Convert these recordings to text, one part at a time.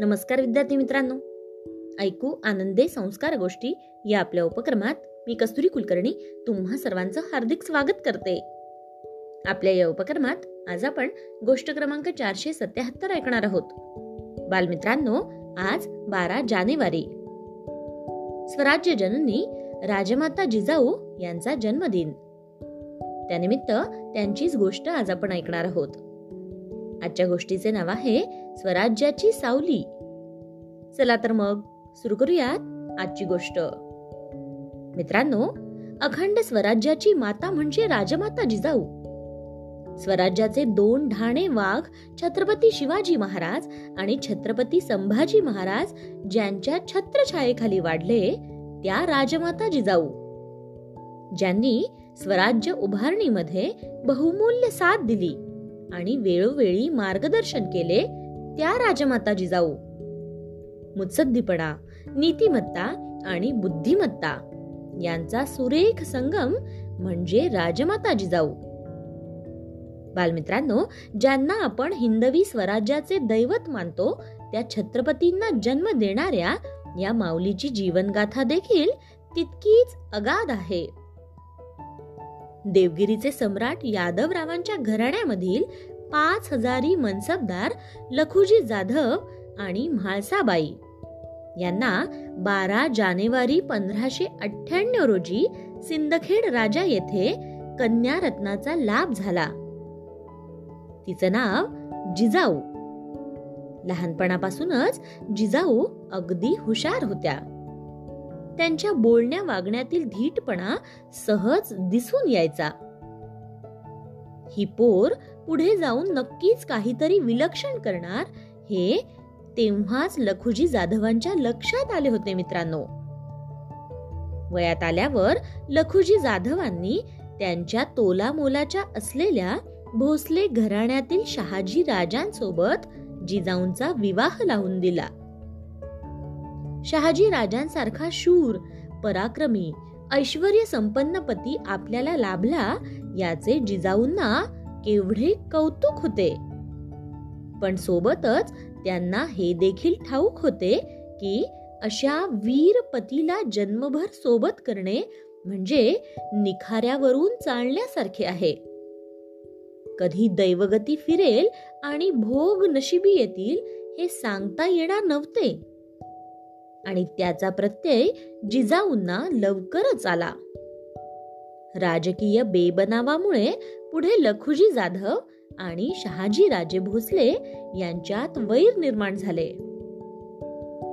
नमस्कार विद्यार्थी मित्रांनो. ऐकू आनंदे संस्कार गोष्टी या आपल्या उपक्रमात मी कस्तुरी कुलकर्णी तुम्हा सर्वांचं हार्दिक स्वागत करते. आपल्या या उपक्रमात आज आपण गोष्ट क्रमांक चारशे सत्याहत्तर ऐकणार आहोत. बालमित्रांनो आज बारा जानेवारी. स्वराज्य जननी राजमाता जिजाऊ यांचा जन्मदिन. त्यानिमित्त त्यांचीच गोष्ट आज आपण ऐकणार आहोत. आजच्या गोष्टीचे नाव आहे स्वराज्याची सावली. चला तर मग सुरू करूयात आजची गोष्ट. मित्रांनो अखंड स्वराज्याची माता म्हणजे राजमाता जिजाऊ. स्वराज्याचे दोन ढाणे वाघ छत्रपती शिवाजी महाराज आणि छत्रपती संभाजी महाराज ज्यांच्या छत्रछायेखाली वाढले त्या राजमाता जिजाऊ. ज्यांनी स्वराज्य उभारणीमध्ये बहुमूल्य साथ दिली. आणि वेळोवेळी मार्गदर्शन केले त्या राजमाता जिजाऊ मुत्सद्दीपणा नीतिमत्ता आणि बुद्धिमत्ता यांचा सुरेख संगम म्हणजे राजमाता जिजाऊ बालमित्रांनो ज्यांना आपण हिंदवी स्वराज्याचे दैवत मानतो त्या छत्रपतींना जन्म देणाऱ्या या माऊलीची जीवनगाथा देखील तितकीच अगाध आहे. देवगिरीचे सम्राट यादवरावांच्या घराण्यामधील पाच हजारी मनसबदार लखुजी जाधव आणि म्हाळसाबाई. यांना बारा जानेवारी पंधराशे अठ्ठ्याण्णव रोजी सिंदखेड राजा येथे कन्या रत्नाचा लाभ झाला. तिचं नाव जिजाऊ. लहानपणापासूनच जिजाऊ अगदी हुशार होत्या. त्यांच्या बोलण्या वागण्यातील धीटपणा सहज दिसून यायचा. ही पोर पुढे जाऊन नक्कीच काहीतरी विलक्षण करणार हे तेव्हाच लखुजी जाधवांच्या लक्षात आले होते मित्रांनो. वयात आल्यावर लखुजी जाधवांनी त्यांच्या तोला मोलाच्या असलेल्या भोसले घराण्यातील शहाजी राजांसोबत जिजाऊंचा विवाह लावून दिला. शहाजी राजांसारखा शूर पराक्रमी ऐश्वर संपन्न पती आपल्याला लाभला याचे जिजाऊंना केवढे कौतुक होते. पण सोबतच त्यांना हे देखील ठाऊक होते की अशा वीर पतीला जन्मभर सोबत करणे म्हणजे निखाऱ्यावरून चालण्यासारखे आहे. कधी दैवगती फिरेल आणि भोग नशिबी येतील हे सांगता येणार नव्हते. आणि त्याचा प्रत्यय जिजाऊंना लवकरच आला. राजकीय बेबनावामुळे पुढे लखुजी जाधव आणि शहाजी राजे भोसले यांच्यात वैर निर्माण झाले.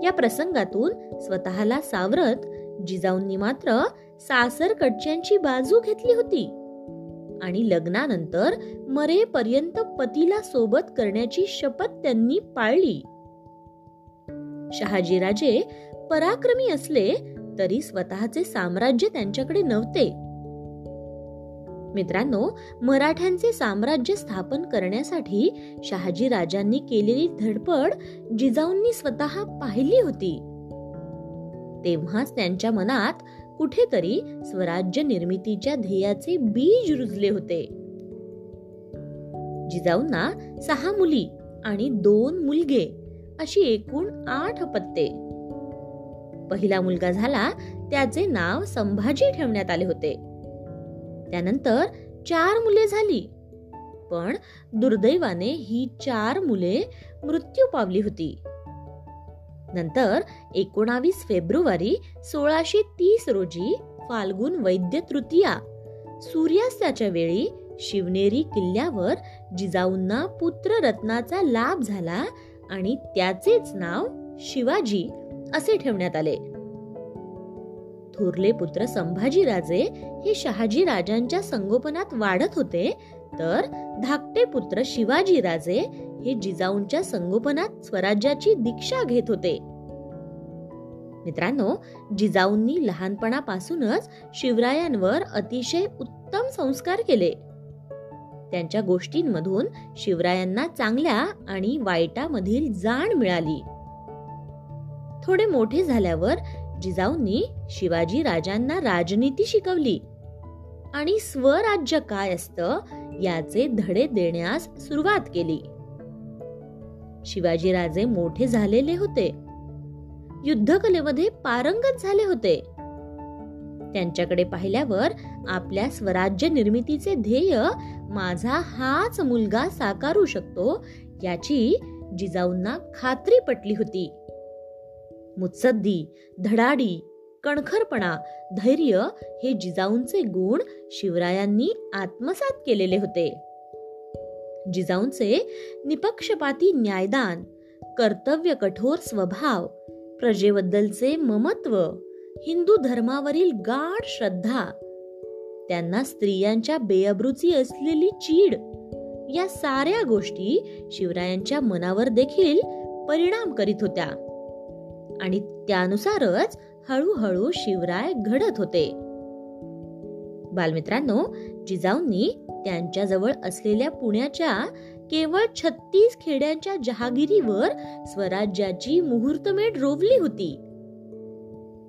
या प्रसंगातून स्वतःला सावरत जिजाऊंनी मात्र सासरकडच्यांची बाजू घेतली होती आणि लग्नानंतर मरेपर्यंत पतीला सोबत करण्याची शपथ त्यांनी पाळली. शहाजीराजे पराक्रमी असले तरी स्वतःचे साम्राज्य त्यांच्याकडे नव्हते. मित्रांनो मराठ्यांचे साम्राज्य स्थापन करण्यासाठी शहाजी राजांनी केलेली धडपड जिजाऊंनी स्वतः पाहिली होती. तेव्हाच त्यांच्या मनात कुठेतरी स्वराज्य निर्मितीच्या ध्येयाचे बीज रुजले होते. जिजाऊंना सहा मुली आणि दोन मुलगे. अशी एकूण आठ पत्ते. पहिला मुलगा झाला त्याचे नाव संभाजी ठेवण्यात आले होते. त्यानंतर चार मुले झाली. पण दुर्दैवाने ही चार मुले मृत्यू पावली होती. नंतर एकोणावीस फेब्रुवारी सोळाशे तीस रोजी फाल्गुन वैद्य तृतीया सूर्यास्ताच्या वेळी शिवनेरी किल्ल्यावर जिजाऊंना पुत्र रत्नाचा लाभ झाला आणि त्याचेच नाव शिवाजी असे ठेवण्यात आले. थोरले पुत्र संभाजी राजे हे शहाजी राजांच्या संगोपनात वाढत होते तर धाकटे पुत्र शिवाजी राजे हे जिजाऊंच्या संगोपनात स्वराज्याची दीक्षा घेत होते. मित्रांनो जिजाऊंनी लहानपणापासूनच शिवरायांवर अतिशय उत्तम संस्कार केले. त्यांच्या गोष्टींमधून शिवरायांना चांगल्या आणि वाईटामधील जाण मिळाली. थोडे मोठे झाल्यावर जिजाऊंनी शिवाजी राजांना राजनीती शिकवली. आणि स्वराज्य काय असतं याचे धडे देण्यास सुरुवात केली. शिवाजीराजे मोठे झालेले होते. युद्धकलेमध्ये पारंगत झाले होते. त्यांच्याकडे पाहिल्यावर आपल्या स्वराज्य निर्मितीचे ध्येय माझा हाच मुलगा साकारू शकतो याची जिजाऊंना खात्री पटली होती. मुत्सद्दी धडाडी कणखरपणा धैर्य हे जिजाऊंचे गुण शिवरायांनी आत्मसात केलेले होते. जिजाऊंचे निपक्षपाती न्यायदान कर्तव्य कठोर स्वभाव प्रजेबद्दलचे ममत्व हिंदू धर्मावरील गाढ श्रद्धा त्यांना स्त्रियांच्या बेअब्रूची असलेली चीड या साऱ्या गोष्टी शिवरायांच्या मनावर देखील परिणाम करीत होत्या. आणि त्यानुसारच हळूहळू शिवराय घडत होते. बालमित्रांनो जिजाऊंनी त्यांच्याजवळ असलेल्या पुण्याच्या केवळ छत्तीस खेड्यांच्या जहागिरीवर स्वराज्याची मुहूर्तमेढ रोवली होती.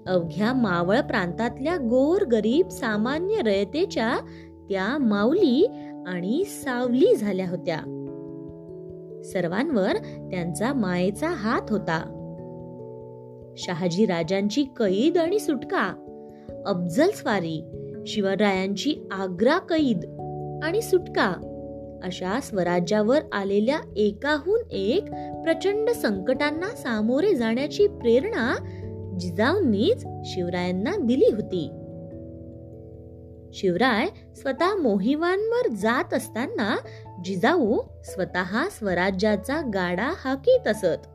अवघ्या मावळ प्रांतातल्या गोर गरीब सामान्य रयतेच्या त्या माऊली आणि सावली झाल्या होत्या. सर्वांवर त्यांचा मायेचा हात होता. शहाजी राजांची कैद आणि सुटका अफजल स्वारी शिवरायांची आग्रा कैद आणि सुटका अशा स्वराज्यावर आलेल्या एकाहून एक प्रचंड संकटांना सामोरे जाण्याची प्रेरणा जिजाऊंनीच शिवरायांना दिली होती. शिवराय स्वतः मोहिमांवर जात असताना जिजाऊ स्वतः स्वराज्याचा गाडा हाकीत असत.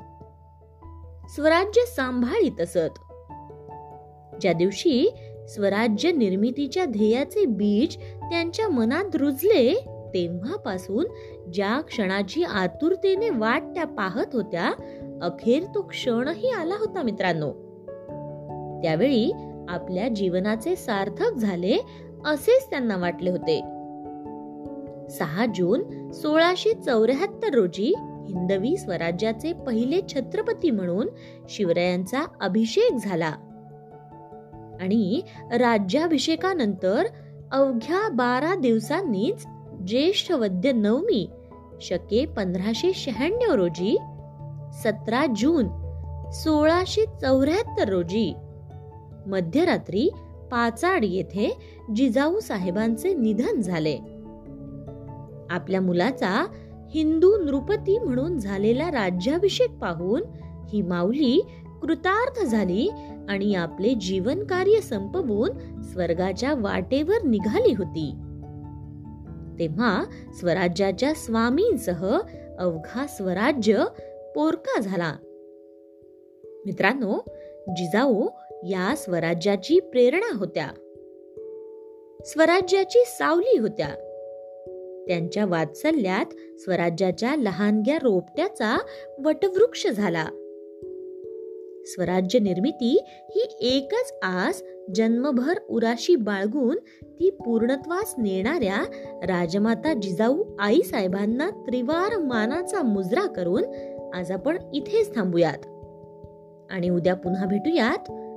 स्वराज्य सांभाळीत असत. ज्या दिवशी स्वराज्य निर्मितीच्या ध्येयाचे बीज त्यांच्या मनात रुजले तेव्हापासून ज्या क्षणाची आतुरतेने वाट त्या पाहत होत्या अखेर तो क्षणही आला होता मित्रांनो. त्यावेळी आपल्या जीवनाचे सार्थक झाले असेच त्यांना वाटले होते. सहा जून सोळाशे चौऱ्याहत्तर रोजी हिंदवी स्वराज्याचे पहिले छत्रपती म्हणून शिवरायांचा अभिषेक झाला. आणि राज्याभिषेकानंतर अवघ्या बारा दिवसांनीच ज्येष्ठ वद्य नवमी शके पंधराशे शहाण्णव रोजी सतरा जून सोळाशे चौऱ्याहत्तर रोजी मध्यरात्री पाचाड येथे जिजाऊ साहेबांचे निधन झाले. आपल्या मुलाचा हिंदू नृपती म्हणून झालेला राज्याभिषेक पाहून ही माऊली कृतार्थ झाली आणि आपले जीवन कार्य संपवून स्वर्गाच्या वाटेवर निघाली होती. तेव्हा स्वराज्याच्या स्वामींसह अवघा स्वराज्य पोरका झाला. मित्रांनो जिजाऊ या स्वराज्याची प्रेरणा होत्या. स्वराज्याची सावली होत्या. त्यांच्या वात्सल्यात स्वराज्याच्या लहानग्या रोपट्याचा वटवृक्ष झाला. स्वराज्य निर्मिती ही एकच आस जन्मभर उराशी बाळगून ती पूर्णत्वास नेणाऱ्या राजमाता जिजाऊ आई साहेबांना त्रिवार मानाचा मुजरा करून आज आपण इथेच थांबूयात. आणि उद्या पुन्हा भेटूयात.